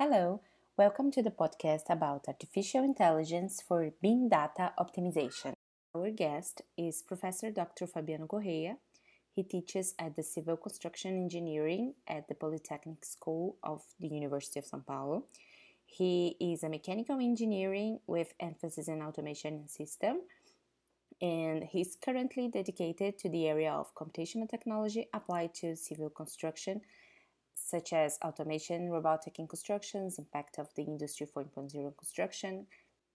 Hello, welcome to the podcast about artificial intelligence for BIM data optimization. Our guest is Professor Dr. Fabiano Correa. He teaches at the Civil Construction Engineering at the Polytechnic School of the University of São Paulo. He is a mechanical engineering with emphasis in automation and system, and he's currently dedicated to the area of computational technology applied to civil construction such as automation, robotic in constructions, impact of the Industry 4.0 construction,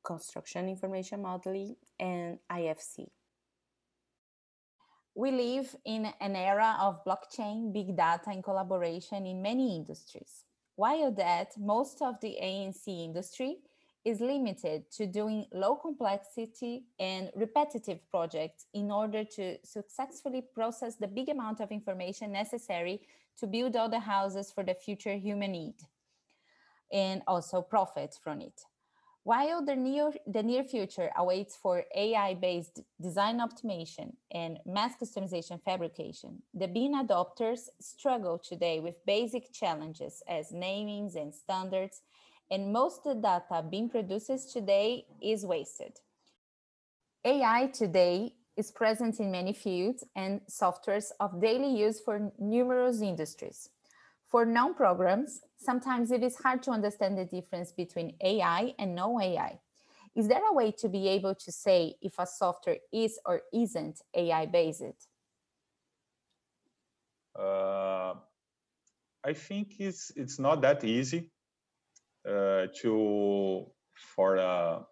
construction information modeling, and IFC. We live in an era of blockchain, big data, and collaboration in many industries. While that, most of the AEC industry is limited to doing low complexity and repetitive projects in order to successfully process the big amount of information necessary to build all the houses for the future human need and also profit from it. While the near, the near future awaits for AI-based design optimization and mass customization fabrication, the BIM adopters struggle today with basic challenges as namings and standards, and most of the data being produced today is wasted. AI today is present in many fields and softwares of daily use for numerous industries. For non-programs, sometimes it is hard to understand the difference between AI and no AI. Is there a way to be able to say if a software is or isn't AI based? Uh, I think it's it's not that easy to for a,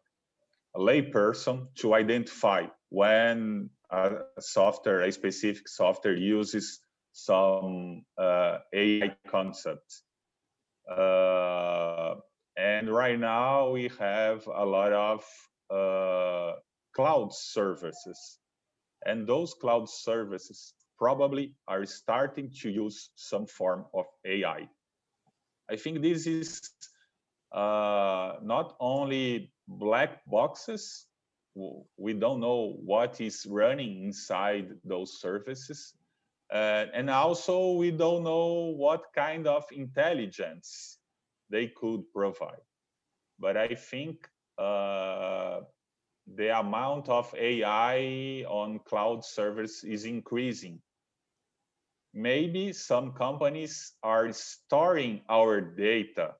a layperson to identify when a software, a specific software uses some uh, AI concepts. Uh, and right now we have a lot of uh, cloud services. And those cloud services probably are starting to use some form of AI. I think this is uh, not only black boxes we don't know what is running inside those services. Uh, and also we don't know what kind of intelligence they could provide. But I think uh, the amount of AI on cloud servers is increasing. Maybe some companies are storing our data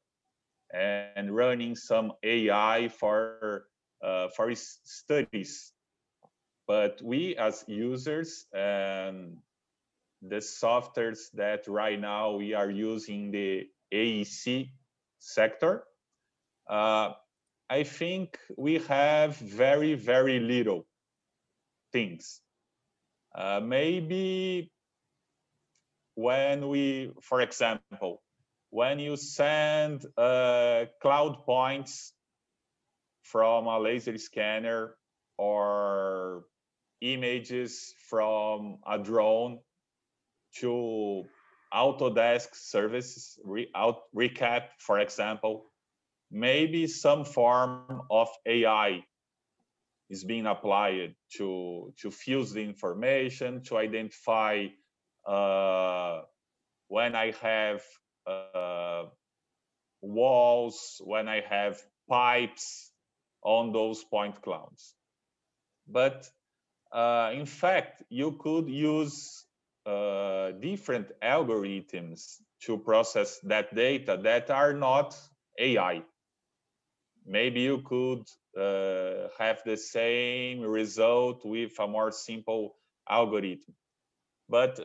and running some AI for uh, for studies. But we as users and the softwares that right now we are using the AEC sector, uh, I think we have very, very little things. Uh, maybe when we, for example, when you send uh, cloud points from a laser scanner or images from a drone to Autodesk services, re, out, ReCap, for example, maybe some form of AI is being applied to, to fuse the information, to identify uh, when I have walls, when I have pipes, on those point clouds. But uh, in fact, you could use uh, different algorithms to process that data that are not AI. Maybe you could uh, have the same result with a more simple algorithm. But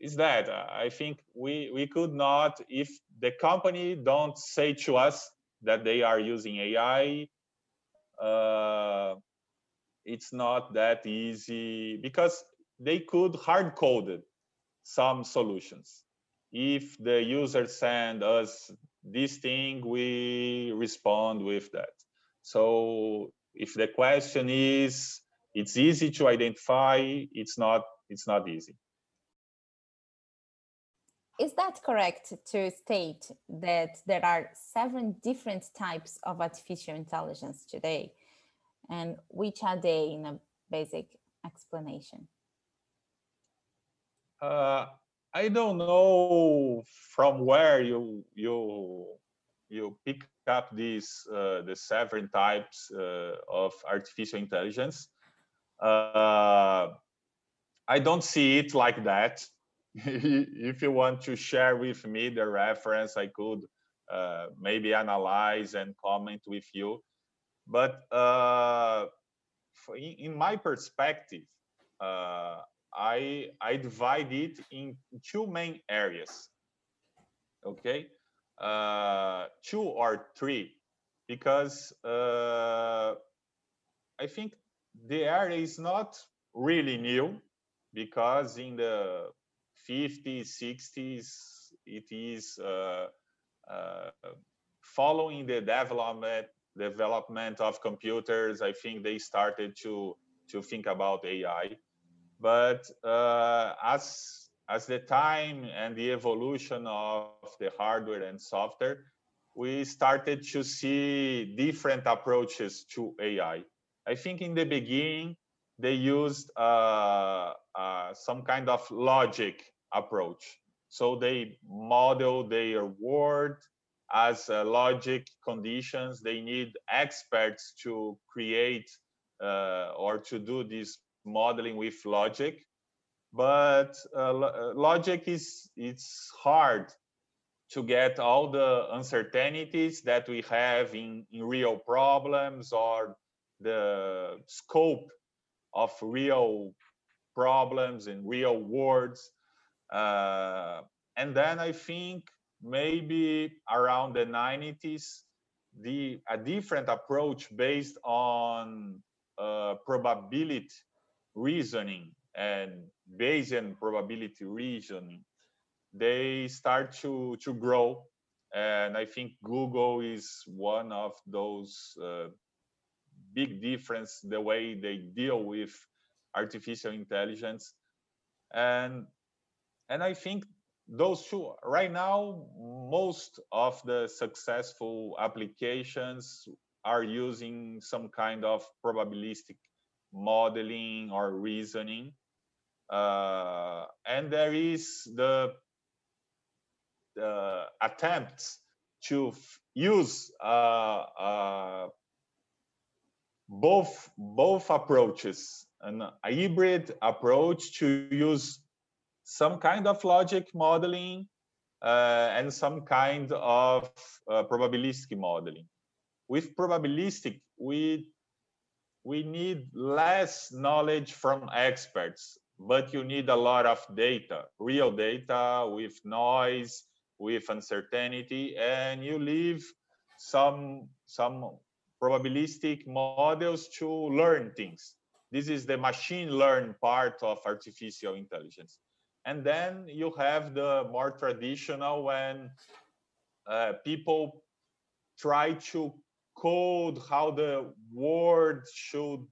is that I think we we could not if the company don't say to us that they are using AI uh, it's not that easy because they could hard code some solutions. If the user send us this thing, we respond with that. So if the question is, it's easy to identify, it's not, it's not easy. Is that correct to state that there are seven different types of artificial intelligence today? And which are they in a basic explanation? Uh, I don't know from where you you you pick up these uh, the seven types uh, of artificial intelligence. Uh, I don't see it like that. if you want to share with me the reference, I could uh, maybe analyze and comment with you. But uh, in, in, my perspective, uh, I I divide it in two main areas. Okay, uh, two or three, because uh, I think the area is not really new, because in the 50s, 60s, it is uh, uh, following the development development of computers. I think they started to to think about AI but uh, as as the time and the evolution of the hardware and software, we started to see different approaches to AI. I think in the beginning they used uh, uh, some kind of logic approach. So they model their word as uh, logic conditions. They need experts to create uh, or to do this modeling with logic but uh, uh, logic is it's hard to get all the uncertainties that we have in, in real problems or the scope of real problems in real words uh, and then i think maybe around the 90s the a different approach based on uh, probability reasoning and Bayesian probability reasoning, they start to, to grow. And I think Google is one of those uh, big difference the way they deal with artificial intelligence. And, and I think those two, right now, most of the successful applications are using some kind of probabilistic modeling or reasoning. Uh, and there is the, the attempts to use uh, uh, both both approaches, an, hybrid approach to use some kind of logic modeling uh, and some kind of uh, probabilistic modeling. With probabilistic, we we need less knowledge from experts, but you need a lot of data, real data with noise, with uncertainty, and you leave some some probabilistic models to learn things. This is the machine learn part of artificial intelligence. And then you have the more traditional when uh, people try to code how the word should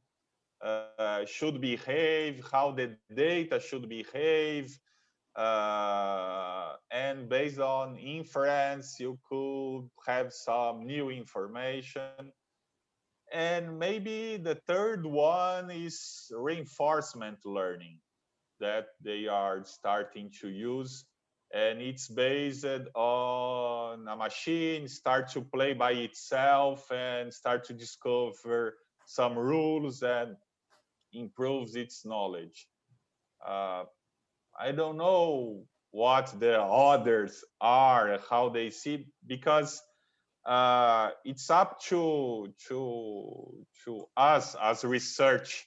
uh, should behave, how the data should behave, uh, and based on inference, you could have some new information. And maybe the third one is reinforcement learning that they are starting to use. And it's based on a machine start to play by itself and start to discover some rules and improves its knowledge. Uh, i don't know what the others are how they see because uh, it's up to to to us as research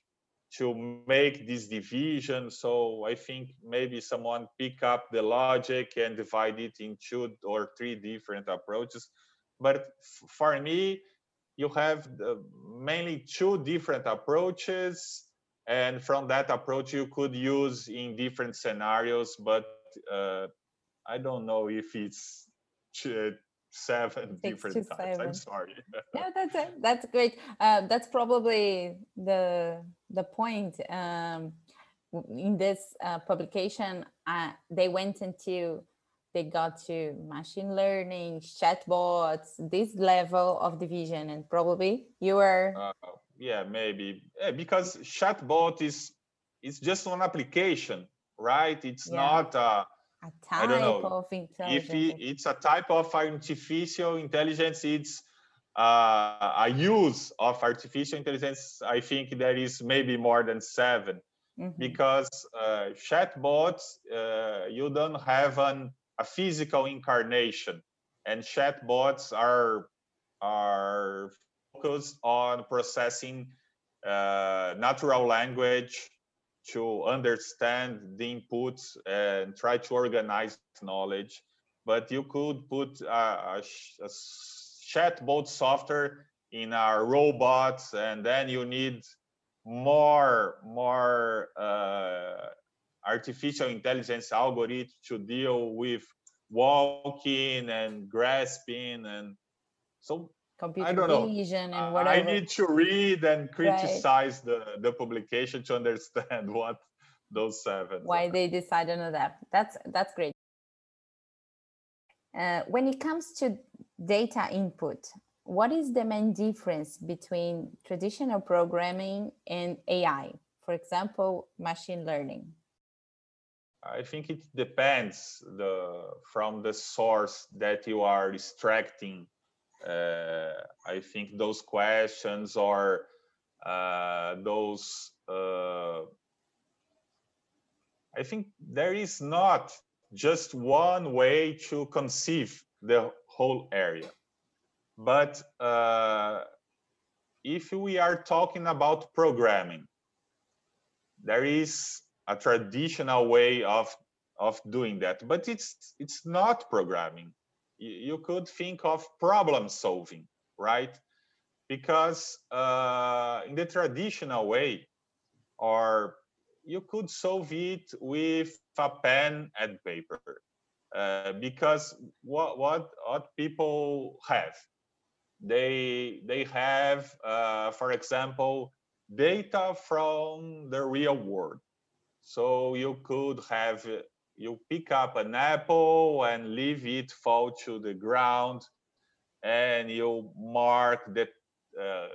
to make this division. So I think maybe someone pick up the logic and divide it in two or three different approaches. But for me, you have mainly two different approaches. And from that approach, you could use in different scenarios. But uh, I don't know if it's seven Six different times. I'm sorry. yeah, that's it. That's great. Uh, that's probably the the point. Um, in this uh, publication, uh, they went into they got to machine learning, chatbots, this level of division, and probably you were. Uh, yeah, maybe yeah, because chatbot is it's just one application, right? It's yeah. not a A I don't type know. of if it- it's a type of artificial intelligence, it's uh, a use of artificial intelligence. I think there is maybe more than seven Mhm. because uh, chatbots uh, you don't have an, a physical incarnation, and chatbots are are focused on processing uh, natural language to understand the inputs and try to organize knowledge. But you could put a, a, a chatbot software in our robots, and then you need more more uh, artificial intelligence algorithm to deal with walking and grasping and so computer don't know. vision and I- whatever. I need to read and criticize the, the publication to understand what those seven. why they decided on that. That's that's great. Uh, when it comes to data input, what is the main difference between traditional programming and AI? For example, machine learning. I think it depends the from the source that you are extracting. Uh, I think those questions or uh, those. Uh, I think there is not just one way to conceive the whole area, but uh, if we are talking about programming, there is a traditional way of of doing that but it's it's not programming you, could think of problem solving right? Because uh, in the traditional way or you could solve it with a pen and paper uh, because what what what people have they they have uh, for example data from the real world. So you could have you pick up an apple and leave it fall to the ground and you mark that uh,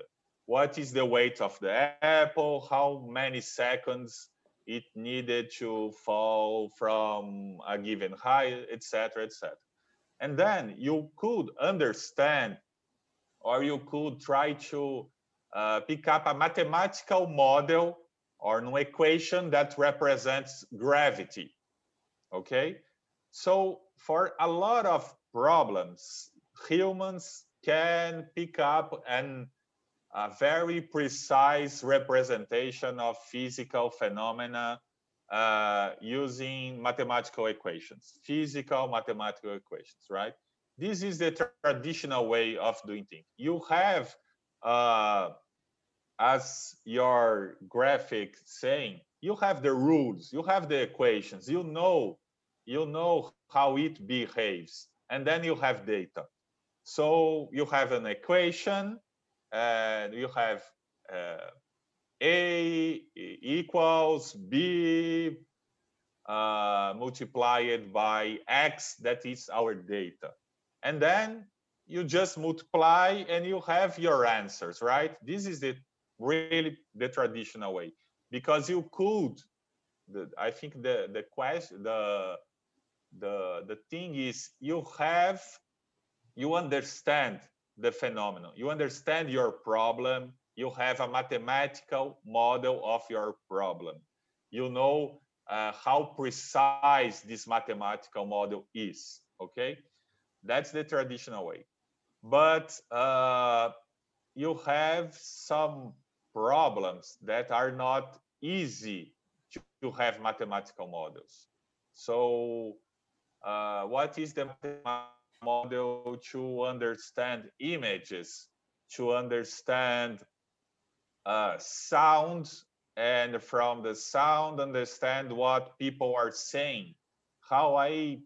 what is the weight of the apple how many seconds it needed to fall from a given height etc etc and then you could understand or you could try to uh, pick up a mathematical model or an equation that represents gravity. Okay? So, for a lot of problems, humans can pick up a very precise representation of physical phenomena uh, using mathematical equations, physical mathematical equations, right? This is the traditional way of doing things. You have uh, as your graphic saying you have the rules you have the equations you know you know how it behaves and then you have data. So you have an equation and you have uh, a equals b uh, multiplied by x that is our data. And then you just multiply and you have your answers right? This is the really the traditional way. Because you could the, i think the the question the the the thing is you have you understand the phenomenon. You understand your problem. You have a mathematical model of your problem. You know uh, how precise this mathematical model is okay? That's the traditional way. But uh, you have some problems that are not easy to, to have mathematical models. So, uh, what is the model to understand images, to understand uh, sound, and from the sound, understand what people are saying, how I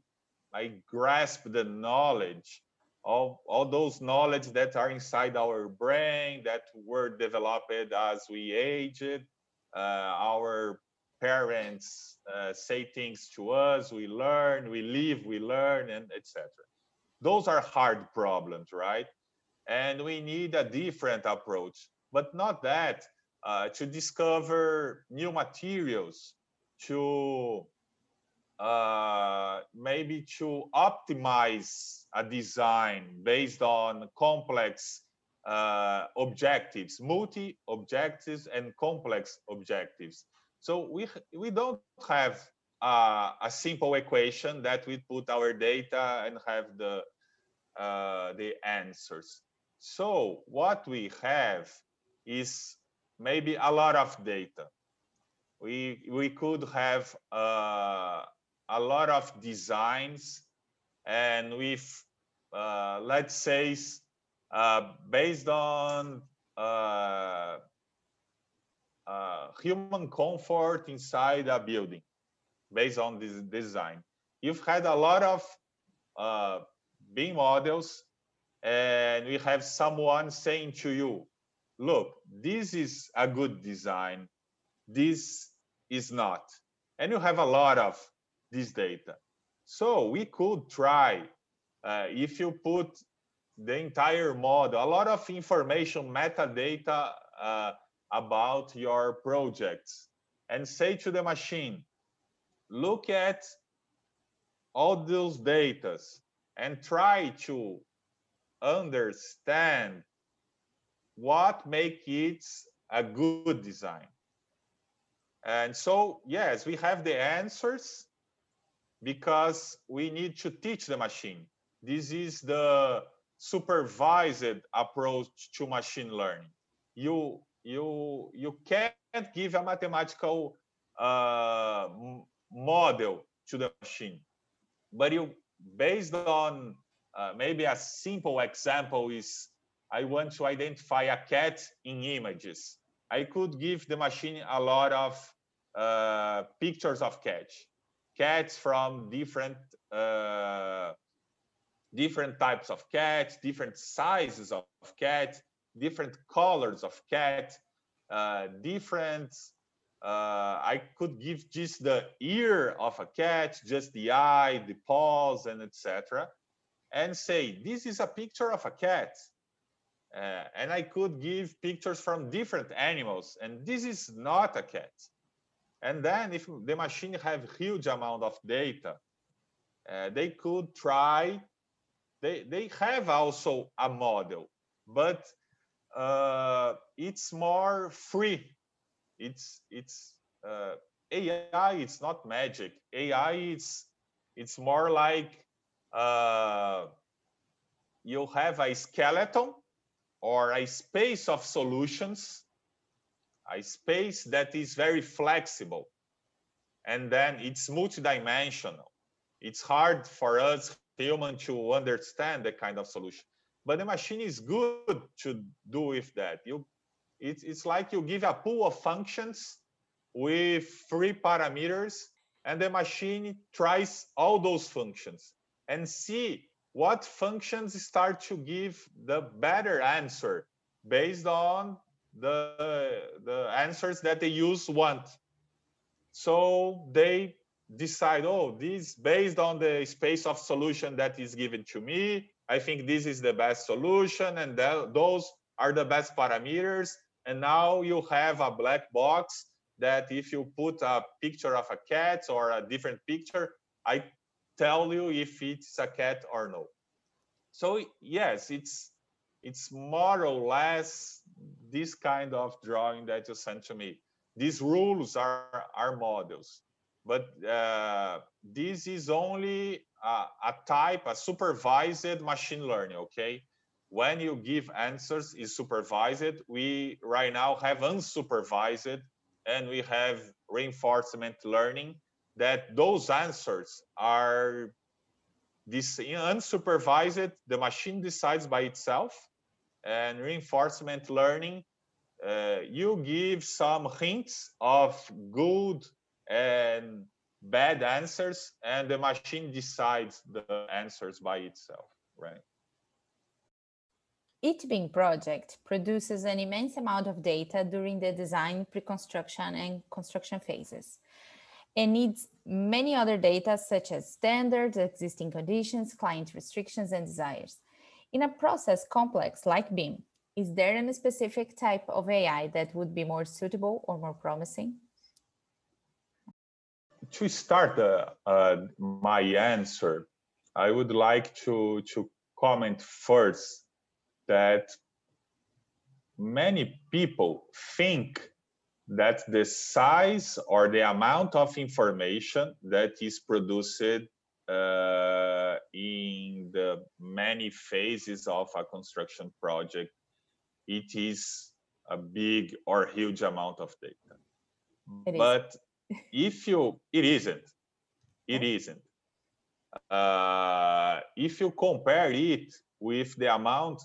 I grasp the knowledge all, all those knowledge that are inside our brain that were developed as we aged uh, our parents uh, say things to us we learn we live we learn and etc those are hard problems right and we need a different approach but not that uh, to discover new materials to uh, maybe to optimize a design based on complex uh, objectives, multi objectives and complex objectives. So we we don't have uh, a simple equation that we put our data and have the uh, the answers. So what we have is maybe a lot of data. We we could have uh, a lot of designs, and with uh, let's say uh, based on uh, human comfort inside a building based on this design. You've had a lot of uh, BIM models and we have someone saying to you, look, this is a good design, this is not. And you have a lot of this data. So we could try, uh, if you put the entire model, a lot of information, metadata uh, about your projects and say to the machine, look at all those data and try to understand what make it a good design. And so, yes, we have the answers because we need to teach the machine. This is the supervised approach to machine learning. You you you can't give a mathematical uh, model to the machine, but you based on uh, maybe a simple example is I want to identify a cat in images. I could give the machine a lot of uh, pictures of cats, cats from different uh, different types of cats, different sizes of cats, different colors of cat, uh, different. Uh, I could give just the ear of a cat, just the eye, the paws, and etc., and say this is a picture of a cat. Uh, and I could give pictures from different animals, and this is not a cat. And then, if the machine have huge amount of data, uh, they could try. They they have also a model, but uh, it's more free. It's it's uh, AI. It's not magic. AI. It's it's more like uh, you have a skeleton or a space of solutions, a space that is very flexible, and then it's multidimensional. It's hard for us human to understand the kind of solution but the machine is good to do with that. You, it's, it's like you give a pool of functions with three parameters, and the machine tries all those functions and see what functions start to give the better answer based on the, the answers that the use want. So they decide, oh, this based on the space of solution that is given to me, I think this is the best solution and that, those are the best parameters. And now you have a black box that if you put a picture of a cat or a different picture, I tell you if it's a cat or no. So yes, it's it's more or less this kind of drawing that you sent to me. These rules are, are models, but uh, this is only a, a type, a supervised machine learning, okay? When you give answers is supervised. We right now have unsupervised and we have reinforcement learning that those answers are this unsupervised, the machine decides by itself and reinforcement learning, uh, you give some hints of good and bad answers and the machine decides the answers by itself, right? Each BIM project produces an immense amount of data during the design, pre-construction and construction phases and needs many other data such as standards, existing conditions, client restrictions, and desires. In a process complex like BIM, is there any specific type of AI that would be more suitable or more promising? To start uh, uh, my answer, I would like to, to comment first that many people think that the size or the amount of information that is produced uh, in the many phases of a construction project, it is a big or huge amount of data. It but is. If you, it isn't, it isn't. Uh, if you compare it with the amount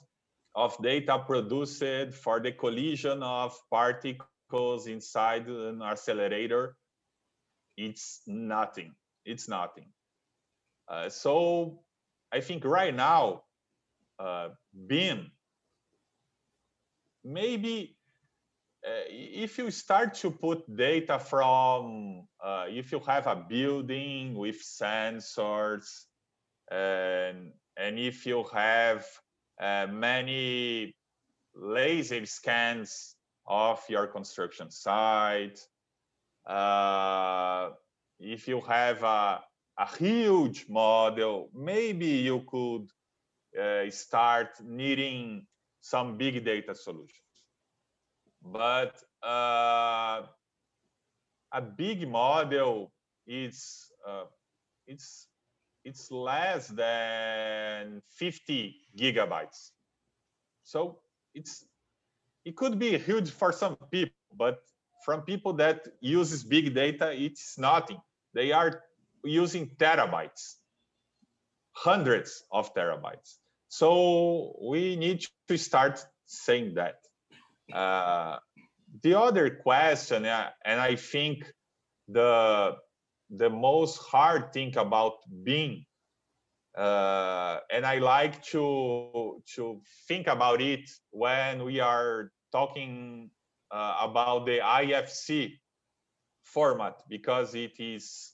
of data produced for the collision of particles inside an accelerator, it's nothing. It's nothing. Uh, so I think right now, uh, BIM, maybe if you start to put data from, uh, if you have a building with sensors, and, and if you have uh, many laser scans of your construction site, uh, if you have a, a huge model, maybe you could uh, start needing some big data solutions. But uh, a big model is uh, it's it's less than 50 gigabytes. So it's it could be huge for some people, but from people that uses big data, it's nothing. They are using terabytes, hundreds of terabytes. So we need to start saying that. Uh, the other question, and I think the the most hard thing about BIM, uh, and I like to to think about it when we are talking uh, about the IFC format because it is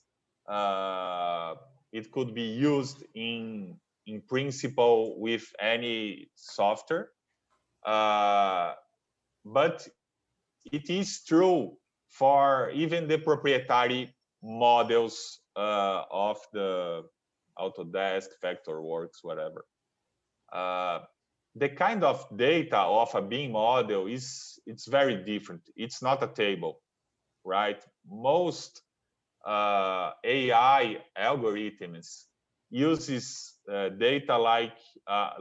uh, it could be used in in principle with any software. Uh, but it is true for even the proprietary models uh, of the Autodesk, Vectorworks, whatever. Uh, the kind of data of a BIM model is it's very different. It's not a table, right? Most uh, AI algorithms uses uh, data like uh,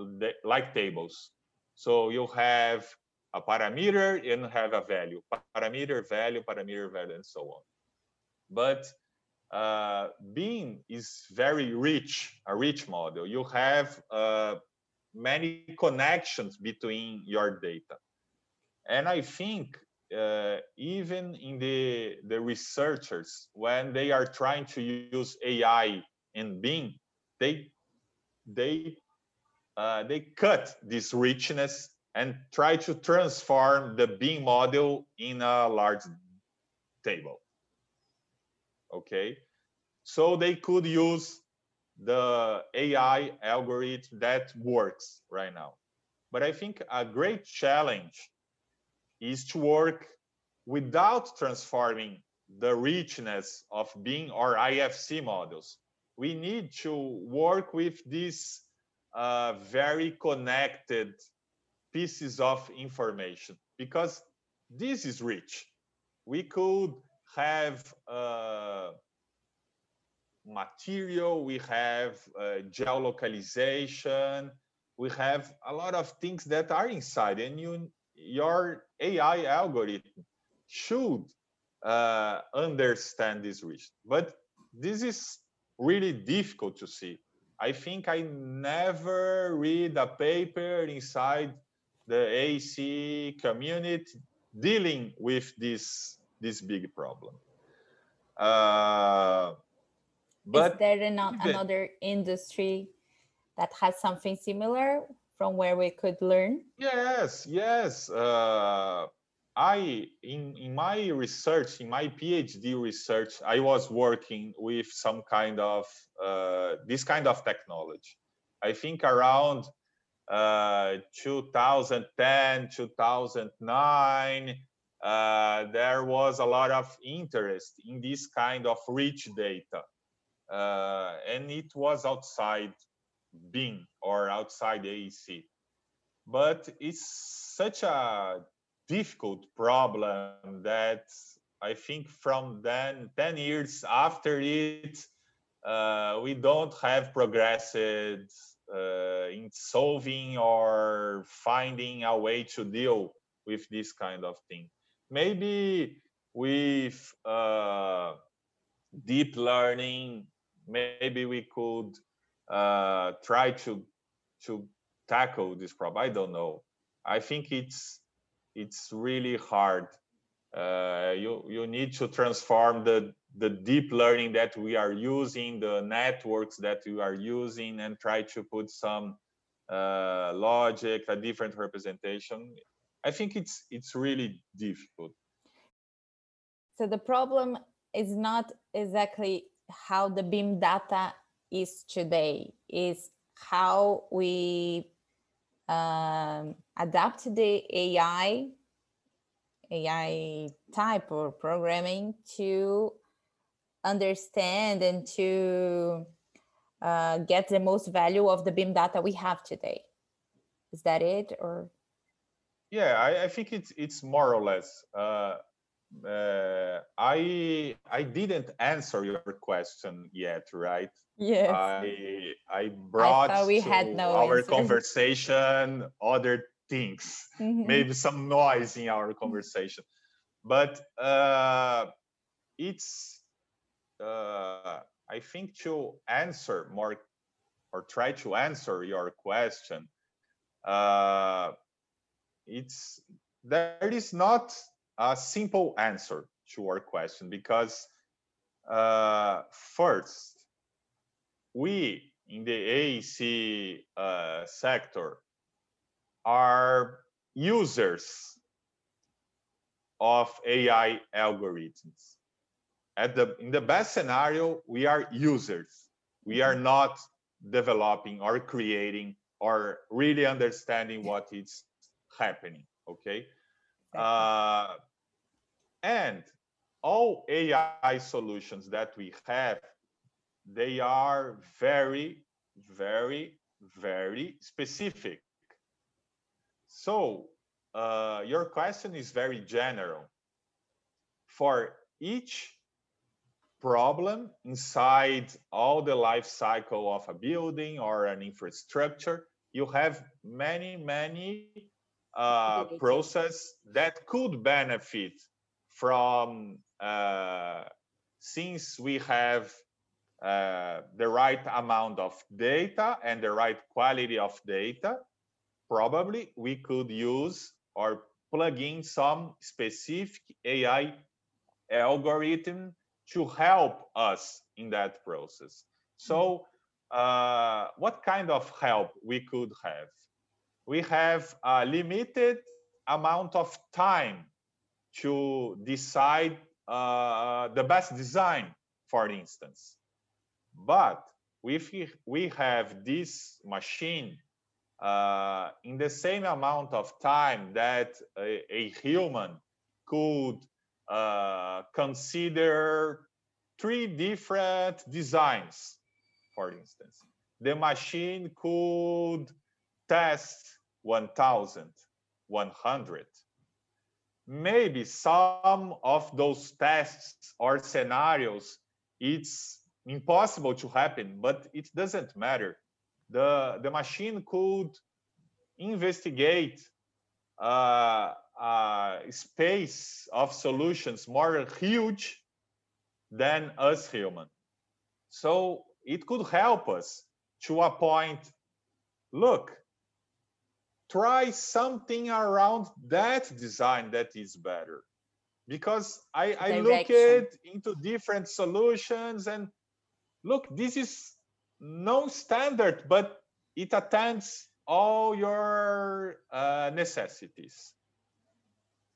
like tables. So you have a parameter and have a value, parameter, value, parameter, value, and so on. But uh, BIM is very rich, a rich model. You have uh, many connections between your data. And I think uh, even in the, the researchers, when they are trying to use AI in BIM, they, they, uh, they cut this richness and try to transform the BIM model in a large table. Okay, so they could use the AI algorithm that works right now. But I think a great challenge is to work without transforming the richness of BIM or IFC models. We need to work with this uh, very connected pieces of information because this is rich. We could have uh, material, we have uh, geolocalization, we have a lot of things that are inside and you your AI algorithm should uh, understand this rich. But this is really difficult to see. I think I never read a paper inside the AEC community dealing with this this big problem. Uh, but is there an, another industry that has something similar from where we could learn? Yes, yes. Uh, I in in my research, in my PhD research, I was working with some kind of uh, this kind of technology. I think around uh, 2010, 2009, uh, there was a lot of interest in this kind of rich data. Uh, and it was outside BIM or outside AEC. But it's such a difficult problem that I think from then 10 years after it, uh, we don't have progressed uh, in solving or finding a way to deal with this kind of thing. Maybe with uh, deep learning, maybe we could uh, try to to tackle this problem. I don't know. I think it's it's really hard. Uh, you you need to transform the the deep learning that we are using, the networks that we are using, and try to put some uh, logic, a different representation. I think it's it's really difficult. So the problem is not exactly how the BIM data is today, is how we um, adapt the AI AI type or programming to understand and to uh, get the most value of the BIM data we have today. Is that it, or? Yeah, I, I think it's it's more or less. Uh, uh, I I didn't answer your question yet, right? Yes. I I brought I we had no our answer. conversation other things, Mhm. maybe some noise in our conversation, but uh, it's uh, I think to answer more or try to answer your question. Uh, it's there is not a simple answer to our question because uh, first we in the AEC uh, sector are users of AI algorithms. At the in the best scenario, we are users. We are not developing or creating or really understanding what is happening. Okay. Uh, and all AI solutions that we have, they are very, very, very specific. So uh, your question is very general. For each problem inside all the life cycle of a building or an infrastructure, you have many, many uh, process that could benefit from uh, since we have uh, the right amount of data and the right quality of data, probably we could use or plug in some specific AI algorithm to help us in that process. So, uh, what kind of help we could have? We have a limited amount of time to decide uh, the best design, for instance. But if we- we have this machine uh, in the same amount of time that a, a human could uh, consider three different designs, for instance. The machine could test 1,000, 100. Maybe some of those tests or scenarios, it's impossible to happen, but it doesn't matter. The, the machine could investigate uh, a space of solutions more huge than us human. So it could help us to a point. Look, try something around that design that is better. Because I, I look at into different solutions and look, this is no standard, but it attends all your uh, necessities.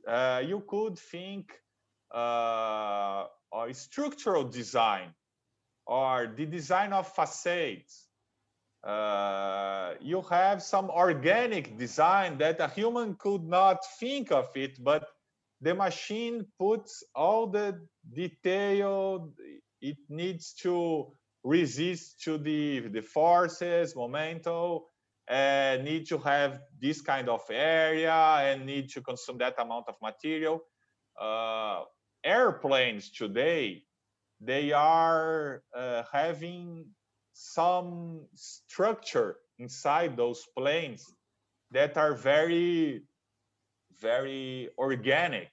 Uh, you could think uh, structural design or the design of facades. Uh, you have some organic design that a human could not think of it, but the machine puts all the detail it needs to resist to the the forces momentum and need to have this kind of area and need to consume that amount of material. Uh, airplanes today they are uh, having some structure inside those planes that are very very organic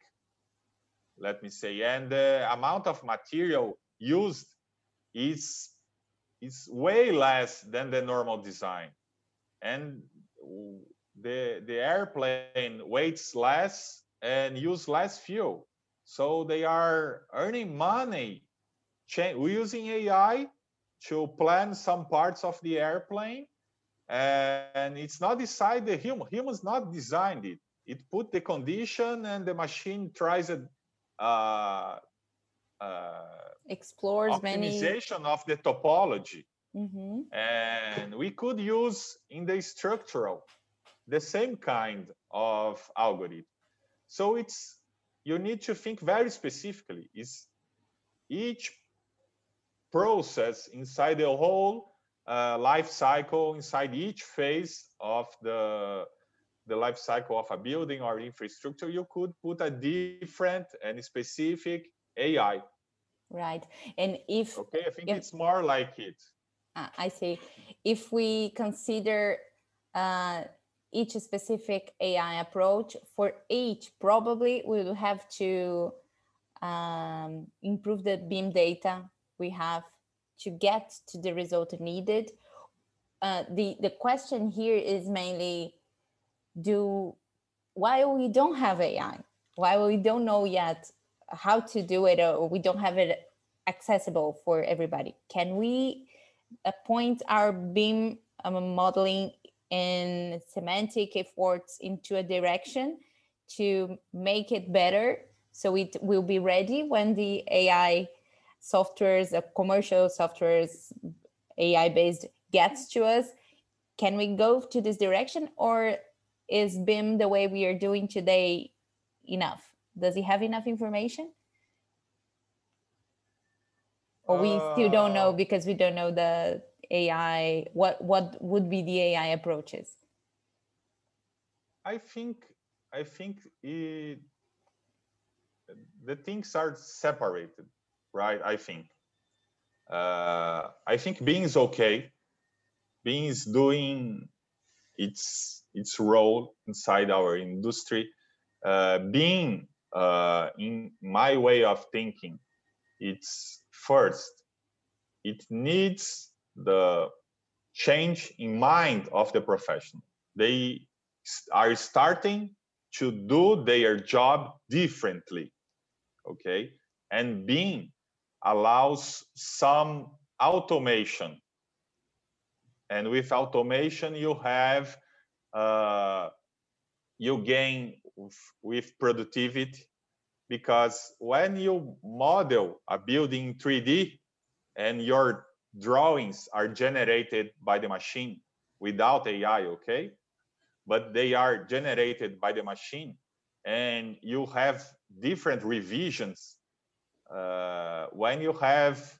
let me say. And the amount of material used is is way less than the normal design and the the airplane weighs less and use less fuel. So they are earning money we're using ai to plan some parts of the airplane. And it's not decide the human humans not designed it. It put the condition and the machine tries it uh, uh, explores optimization many... of the topology mm-hmm. and we could use in the structural the same kind of algorithm. So it's you need to think very specifically. Is each process inside the whole uh, life cycle inside each phase of the the life cycle of a building or infrastructure you could put a different and specific ai right. And if okay i think if, it's more like it uh, i see if we consider uh, each specific ai approach for each probably we will have to um, improve the BIM data we have to get to the result needed. Uh, the the question here is mainly, do why we don't have AI? Why we don't know yet how to do it, or we don't have it accessible for everybody? Can we point our BIM um, modeling and semantic efforts into a direction to make it better so it will be ready when the AI softwares, uh, commercial softwares, AI based gets to us. Can we go to this direction or is BIM the way we are doing today enough? Does he have enough information? Or we uh, still don't know uh. because we don't know the AI, what, what would be the AI approaches? I think I think it, the things are separated right? I think. Uh, I think BIM is okay. BIM is doing its its role inside our industry. Uh, BIM, uh, in my way of thinking, it's first, it needs the change in mind of the profession. They are starting to do their job differently. Okay, and BIM allows some automation. And with automation, you have uh, you gain with productivity because when you model a building in 3D and your drawings are generated by the machine without AI, okay? But they are generated by the machine and you have different revisions uh, when you have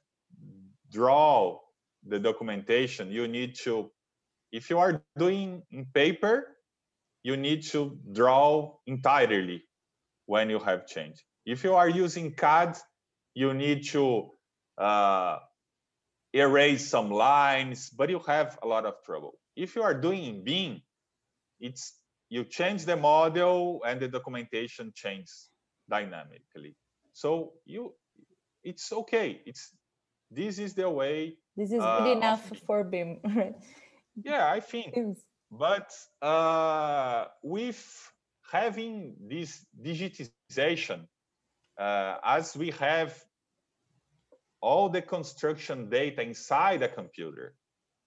draw the documentation, you need to, if you are doing in paper, you need to draw entirely when you have change. If you are using CAD, you need to uh, erase some lines, but you have a lot of trouble. If you are doing in BIM, it's you change the model and the documentation changes dynamically. So you, it's okay. It's this is the way. This is good uh, enough for BIM, right? Yeah, I think. But uh, with having this digitization, uh, as we have all the construction data inside a computer,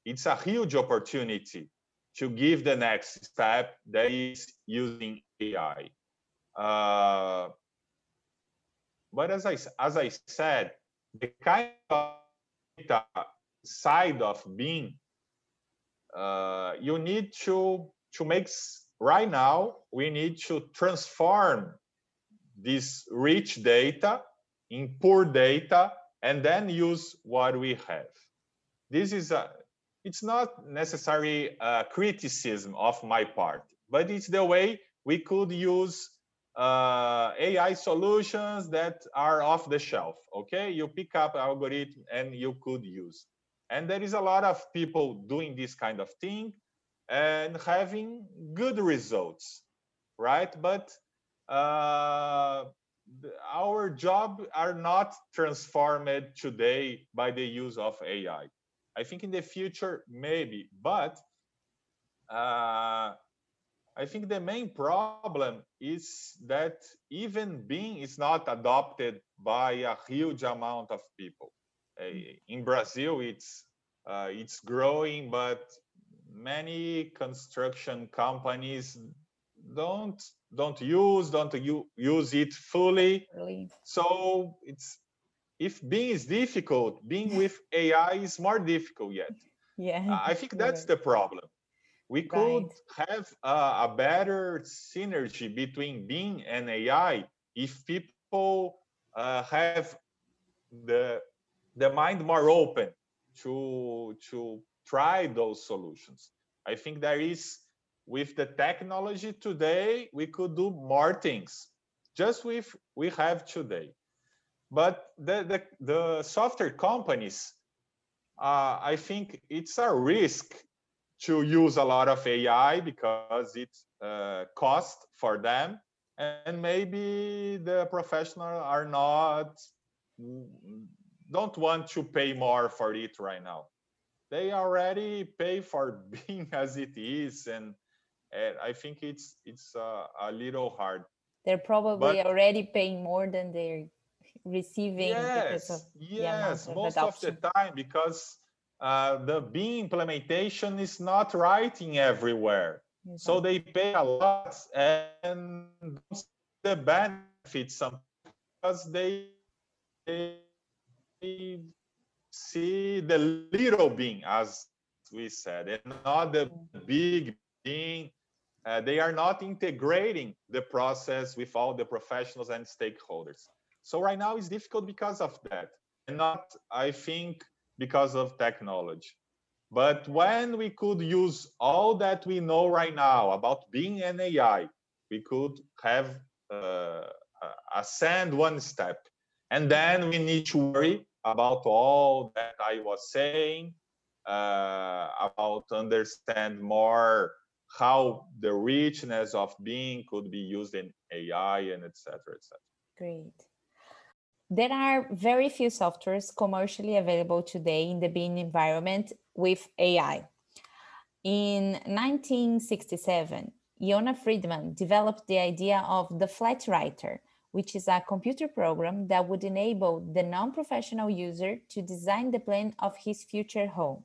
it's a huge opportunity to give the next step that is using AI. Uh, but as I, as I said, the kind of data side of BIM, uh, you need to, to make, right now, we need to transform this rich data in poor data and then use what we have. This is a, it's not necessarily a criticism of my part, but it's the way we could use uh, AI solutions that are off the shelf. Okay, you pick up algorithm and you could use. And there is a lot of people doing this kind of thing and having good results, right? But uh, our job are not transformed today by the use of AI. I think in the future, maybe, but uh, I think the main problem is that even BIM is not adopted by a huge amount of people. Uh, in Brazil, it's uh, it's growing, but many construction companies don't don't use don't use it fully. Really? So it's if BIM is difficult, BIM with AI is more difficult yet. Yeah, I think that's the problem we could right. have a, a, better synergy between BIM and AI if people uh, have the the mind more open to to try those solutions. I think there is with the technology today we could do more things just with we have today. But the the, the software companies, uh, I think it's a risk to use a lot of AI because it's uh, cost for them, and maybe the professionals are not don't want to pay more for it right now. They already pay for BIM as it is, and, and I think it's it's uh, a little hard. They're probably but, already paying more than they're receiving yes, of yes, most of the time because uh, the BIM implementation is not writing everywhere. Exactly. So they pay a lot and the benefits sometimes because they, they see the little BIM, as we said, and not the big BIM. Uh, they are not integrating the process with all the professionals and stakeholders. So right now it's difficult because of that. And not, I think, because of technology. But when we could use all that we know right now about BIM an AI, we could have uh, ascend one step. And then we need to worry about all that I was saying, uh, about understand more how the richness of BIM could be used in AI and etc. etc. Great. There are very few softwares commercially available today in the BIM environment with AI. In 1967, Yona Friedman developed the idea of the Flatwriter, which is a computer program that would enable the non-professional user to design the plan of his future home,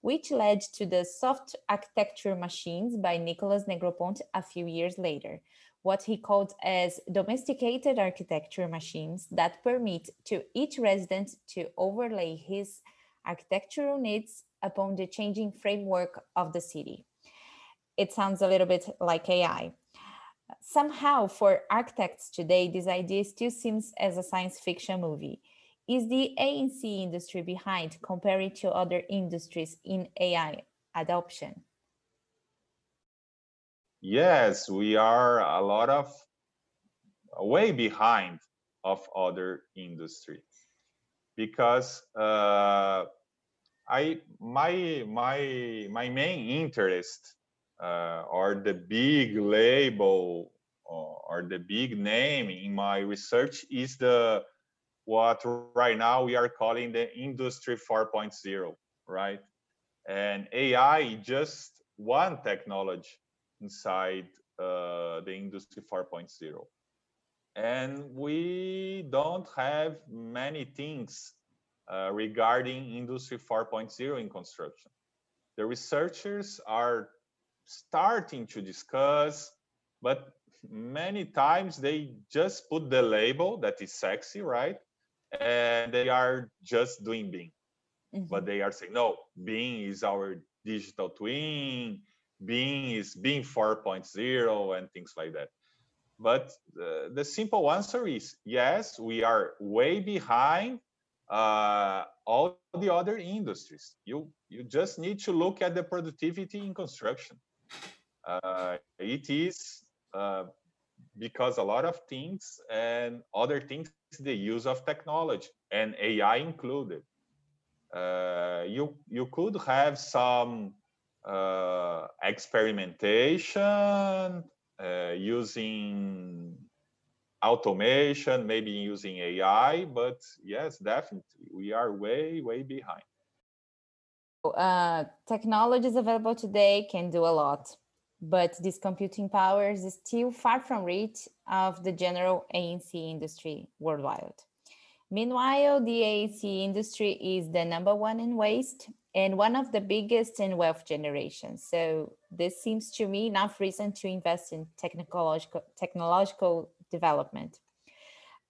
which led to the soft architecture machines by Nicholas Negroponte a few years later, what he called as domesticated architecture machines that permit to each resident to overlay his architectural needs upon the changing framework of the city. It sounds a little bit like AI. Somehow, for architects today, this idea still seems as a science fiction movie. Is the AEC industry behind compared to other industries in AI adoption? yes, we are a lot of way behind of other industries because uh, I my my my main interest or the big label or, or the big name in my research is the what right now we are calling the industry 4.0 right? And ai just one technology inside uh, the industry 4.0 and we don't have many things uh, regarding industry 4.0 in construction. The researchers are starting to discuss but many times they just put the label that is sexy right and they are just doing BIM mm-hmm. but they are saying no BIM is our digital twin BIM is BIM 4.0 and things like that. but uh, the simple answer is yes, we are way behind uh, all the other industries. You you just need to look at the productivity in construction. Uh, it is uh, because a lot of things and other things the use of technology and AI included. Uh, you you could have some uh, experimentation uh, using automation, maybe using AI, but yes, definitely, we are way, way behind. Uh, technologies available today can do a lot, but this computing power is still far from reach of the general AEC industry worldwide. Meanwhile, the AEC industry is the number one in waste and one of the biggest in wealth generation. So this seems to me enough reason to invest in technological technological development.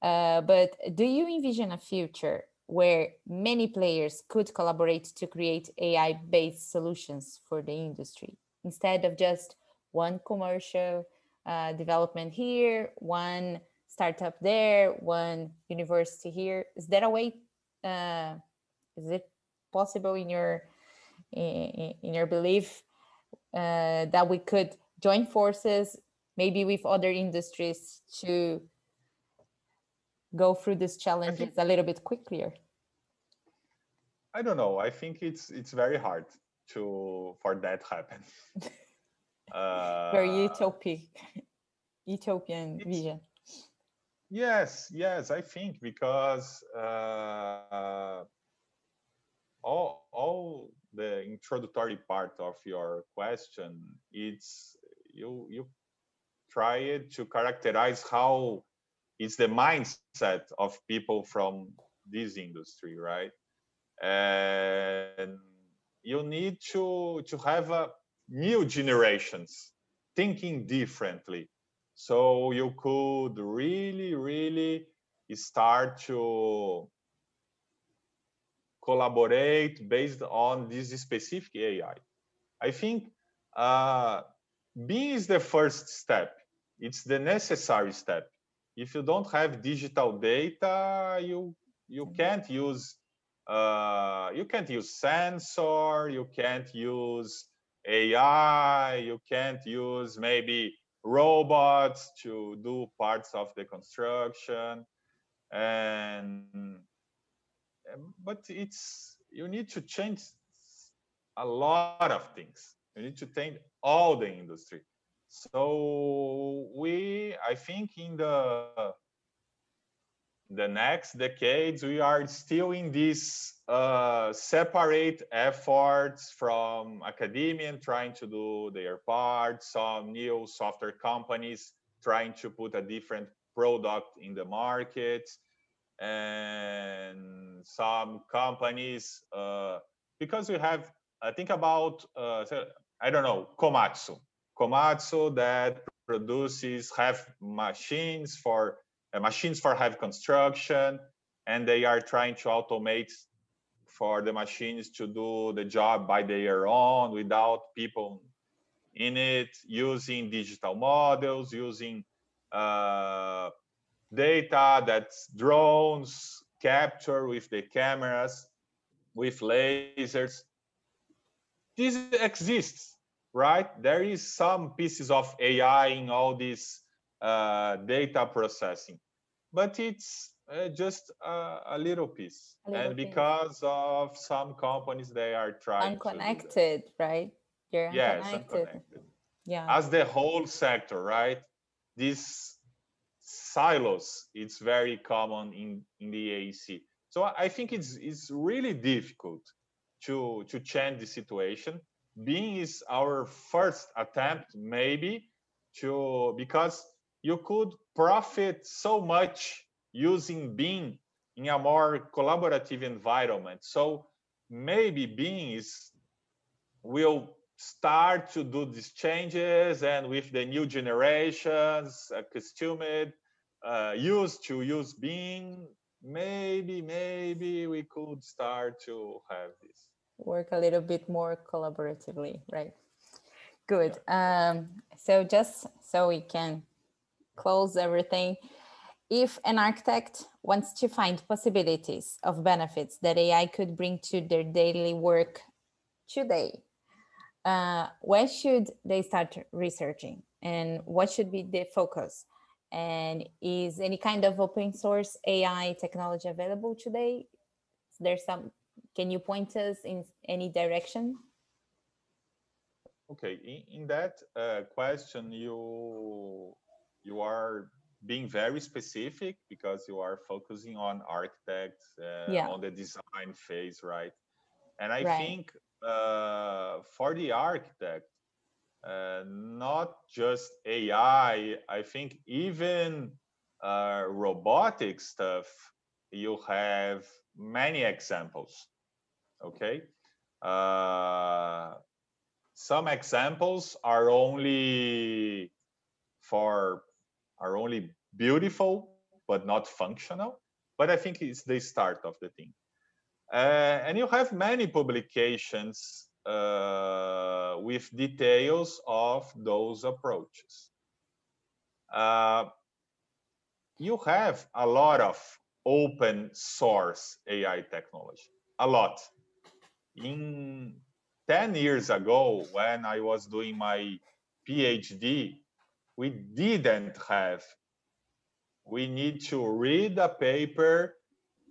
Uh, but do you envision a future where many players could collaborate to create AI-based solutions for the industry instead of just one commercial uh, development here, one startup there, one university here? Is there a way? Uh, is it possible in your in, in your belief uh, that we could join forces maybe with other industries to go through these challenges think, a little bit quicker i don't know i think it's it's very hard to for that happen uh, very utopic utopian vision. Yes yes i think because uh, all all the introductory part of your question it's you you try to characterize how is the mindset of people from this industry right? And you need to to have a new generations thinking differently so you could really really start to collaborate based on this specific AI. I think uh, B is the first step. It's the necessary step. If you don't have digital data, you you can't use uh, you can't use sensor, you can't use AI, you can't use maybe robots to do parts of the construction and eh, but it's you need to change a lot of things. You need to change all the industry. So we, I think, in the the next decades, we are still in this uh, separate efforts from academia trying to do their part. Some new software companies trying to put a different product in the market and some companies uh, because we have I think about uh, I don't know Komatsu Komatsu that produces have machines for machines for heavy construction and they are trying to automate for the machines to do the job by their own without people in it using digital models using uh, data that drones capture with the cameras, with lasers. This exists, right? There is some pieces of AI in all this uh, data processing, but it's uh, just a, a, little piece. A little and piece. because of some companies, they are trying unconnected, right? You're yes, unconnected. unconnected. Yeah. As the whole sector, right? This silos it's very common in in the AEC. So I think it's it's really difficult to to change the situation. BIM is our first attempt, maybe, to because you could profit so much using BIM in a more collaborative environment. So maybe BIM is will start to do these changes and with the new generations accustomed uh, used to use BIM, maybe, maybe we could start to have this. Work a little bit more collaboratively, right? Good. Yeah. Um, so just so we can close everything. If an architect wants to find possibilities of benefits that ai could bring to their daily work today uh, where should they start researching? And what should be the focus? And is any kind of open source ai technology available today? Is there some can you point us in any direction? Okay in, in that uh, question you you are being very specific because you are focusing on architects uh, yeah. on the design phase right and i right. think uh, for the architect uh, not just ai i think even uh, robotic stuff you have many examples okay uh, some examples are only for are only beautiful but not functional. But i think it's the start of the thing. Uh, and you have many publications uh, with details of those approaches. Uh, you have a lot of open source ai technology. A lot. In 10 years ago when i was doing my phd we didn't have. We need to read a paper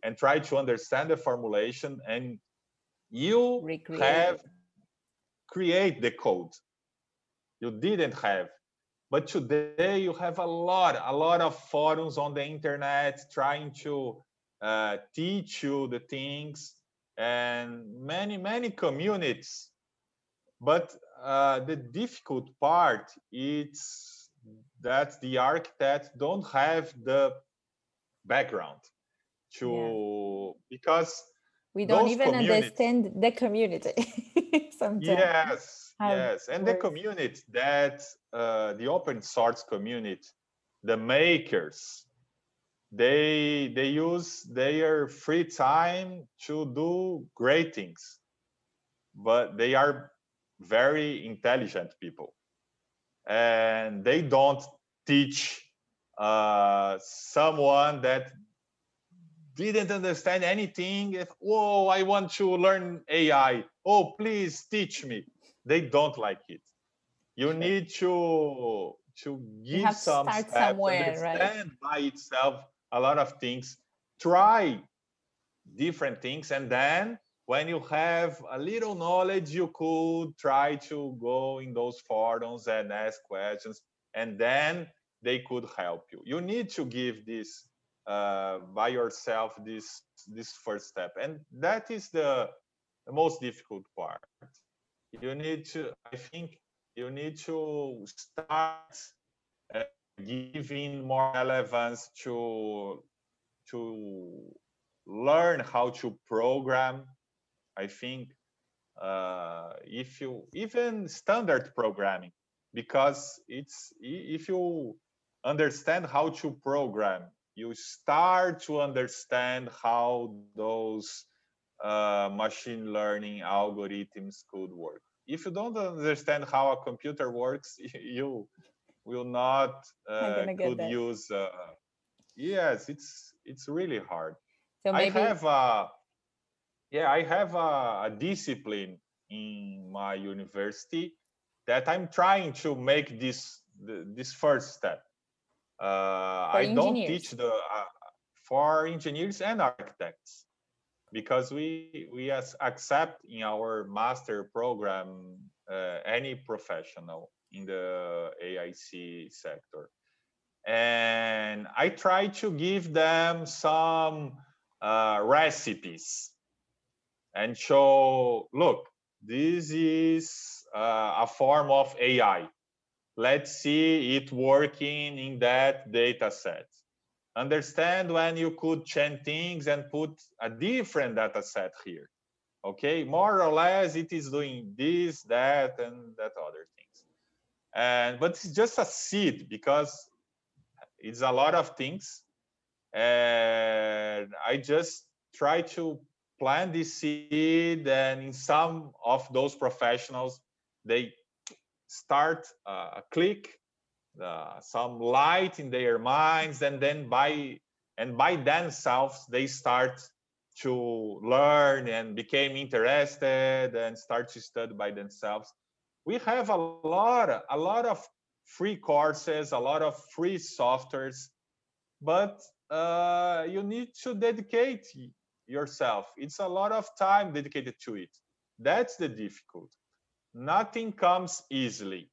and try to understand the formulation and you Recreate. have create the code. You didn't have. But today you have a lot, a lot of forums on the internet trying to uh, teach you the things and many, many communities. But uh, the difficult part is that the architects don't have the background to yeah. because we don't even understand the community sometimes. Yes yes. And the community that uh, the open source community the makers they they use their free time to do great things but they are very intelligent people and they don't teach uh, someone that didn't understand anything. If whoa i want to learn ai oh please teach me. They don't like it. You need to to give some start steps, somewhere understand right? by itself a lot of things. Try different things and then when you have a little knowledge, you could try to go in those forums and ask questions, and then they could help you. You need to give this uh, by yourself this this first step, and that is the, the most difficult part. You need to, I think, you need to start uh, giving more relevance to to learn how to program I think uh, if you even standard programming, because it's if you understand how to program, you start to understand how those uh, machine learning algorithms could work. If you don't understand how a computer works, you will not uh, could use. Uh, yes, it's it's really hard. So maybe... I have a yeah, I have a, a discipline in my university that I'm trying to make this this first step. Uh, I don't teach the uh, for engineers and architects because we we accept in our master program uh, any professional in the AEC sector, and I try to give them some uh, recipes and show, look, this is uh, a form of AI. Let's see it working in that data set. Understand when you could change things and put a different data set here. Okay, more or less it is doing this, that, and that other things. And but it's just a seed because it's a lot of things. And I just try to plant this seed and in some of those professionals they start a click uh, some light in their minds and then by and by themselves they start to learn and became interested and start to study by themselves. We have a lot a lot of free courses a lot of free softwares but uh, you need to dedicate yourself. It's a lot of time dedicated to it. That's the difficult nothing comes easily.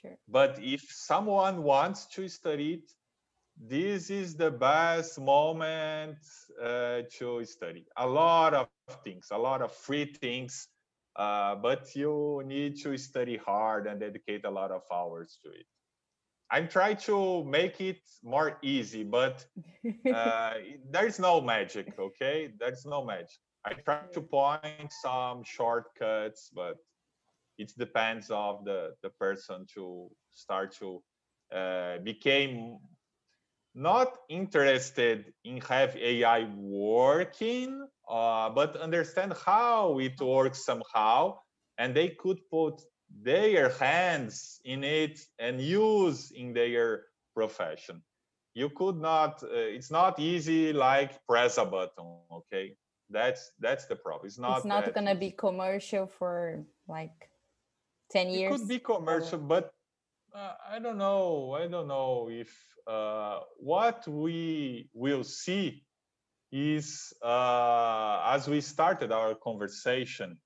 Sure. but if someone wants to study it this is the best moment uh, to study. A lot of things a lot of free things uh, but you need to study hard and dedicate a lot of hours to it i'm trying to make it more easy but uh, there's no magic okay? There's no magic. I try to point some shortcuts but it depends of the the person to start to uh, became not interested in have AI working, uh, but understand how it works somehow, and they could put their hands in it and use in their profession. You could not. Uh, it's not easy like press a button. Okay, that's that's the problem. It's not. it's not gonna easy. be commercial for like 10 years. It could be commercial, but uh, I don't know. I don't know if uh, what we will see is uh, as we started our conversation.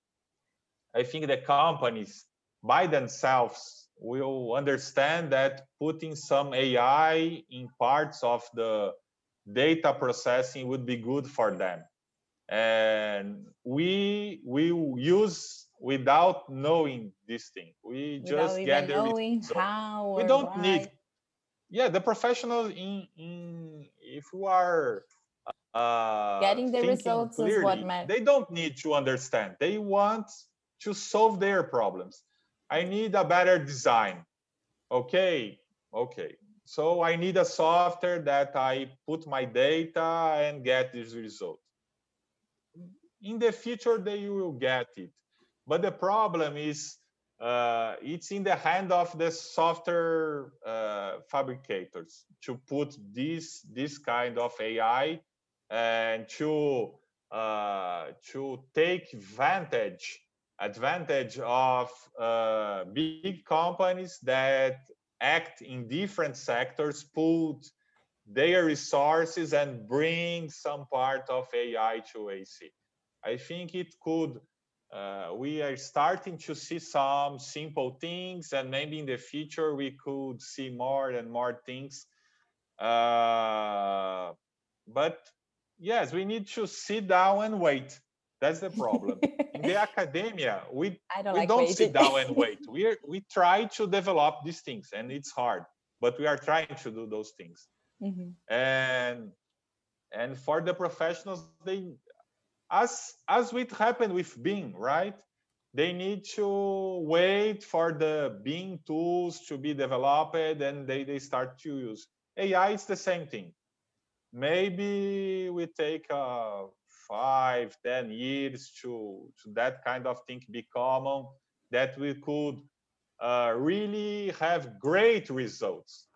I think the companies by themselves will understand that putting some AI in parts of the data processing would be good for them. And we will use without knowing this thing. We just get knowing result. how We don't need yeah the professionals in in if you are uh Getting the results is what clearly, they don't need to understand they want to solve their problems i need a better design. Okay okay. So i need a software that i put my data and get this result. In the future they will get it. But the problem is uh, it's in the hand of the software uh, fabricators to put this this kind of AI and to uh, to take advantage advantage of uh, big companies that act in different sectors, put their resources and bring some part of AI to AEC. I think it could uh, we are starting to see some simple things and maybe in the future we could see more and more things uh, but yes we need to sit down and wait that's the problem in the academia we I don't we like don't waiting. sit down and wait we are, we try to develop these things and it's hard but we are trying to do those things Mhm. and and for the professionals they as as it happened with BIM, right? They need to wait for the BIM tools to be developed and they, they start to use. AI It's the same thing. Maybe we take uh, five, ten years to, to that kind of thing be common, that we could uh, really have great results.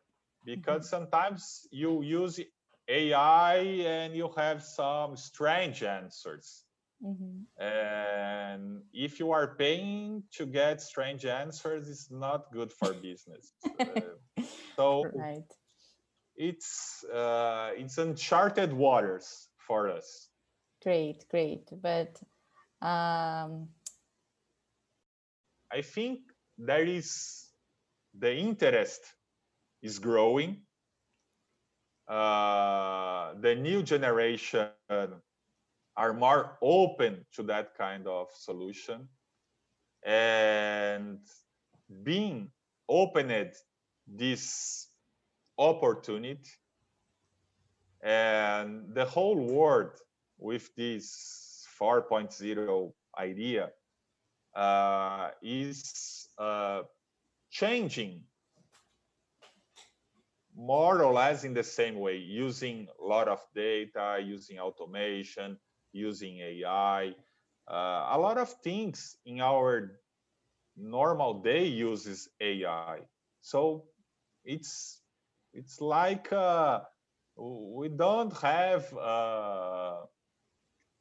Because sometimes you use AI and you have some strange answers. Mhm. And if you are paying to get strange answers, it's not good for business. Uh, so Right. it's uh, it's uncharted waters for us. Great, great. But um, I think there is the interest is growing. Uh, the new generation are more open to that kind of solution and BIM opened this opportunity and the whole world with this 4.0 idea uh, is uh, changing more or less in the same way, using a lot of data, using automation, using AI. Uh, a lot of things in our normal day uses AI. So it's it's like uh, we don't have uh,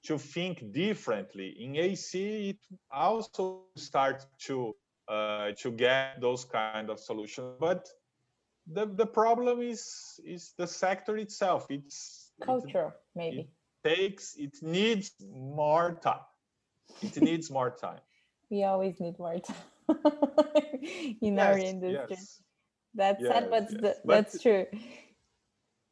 to think differently. In AEC, it also start to uh, to get those kind of solutions, but the the problem is is the sector itself. It's culture, it, maybe. It takes it needs more time. It needs more time. We always need more time in yes, our industry. Yes. That's yes, sad, but, yes. but that's true.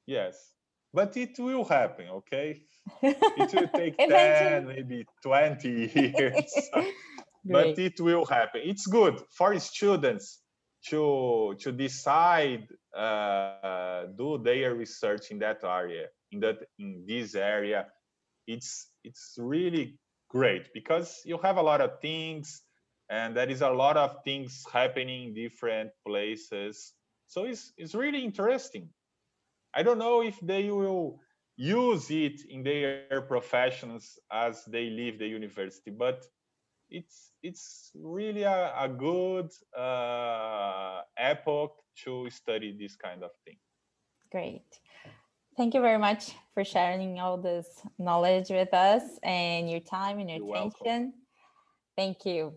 Yes, but it will happen. Okay, it will take 10 maybe 20 years. But it will happen. It's good for students to to decide uh, do their research in that area in that in this area. It's it's really great because you have a lot of things and there is a lot of things happening in different places. So it's it's really interesting i don't know if they will use it in their professions as they leave the university but it's it's really a, a good uh, epoch to study this kind of thing. Great. Thank you very much for sharing all this knowledge with us and your time and your You're attention. Welcome. thank you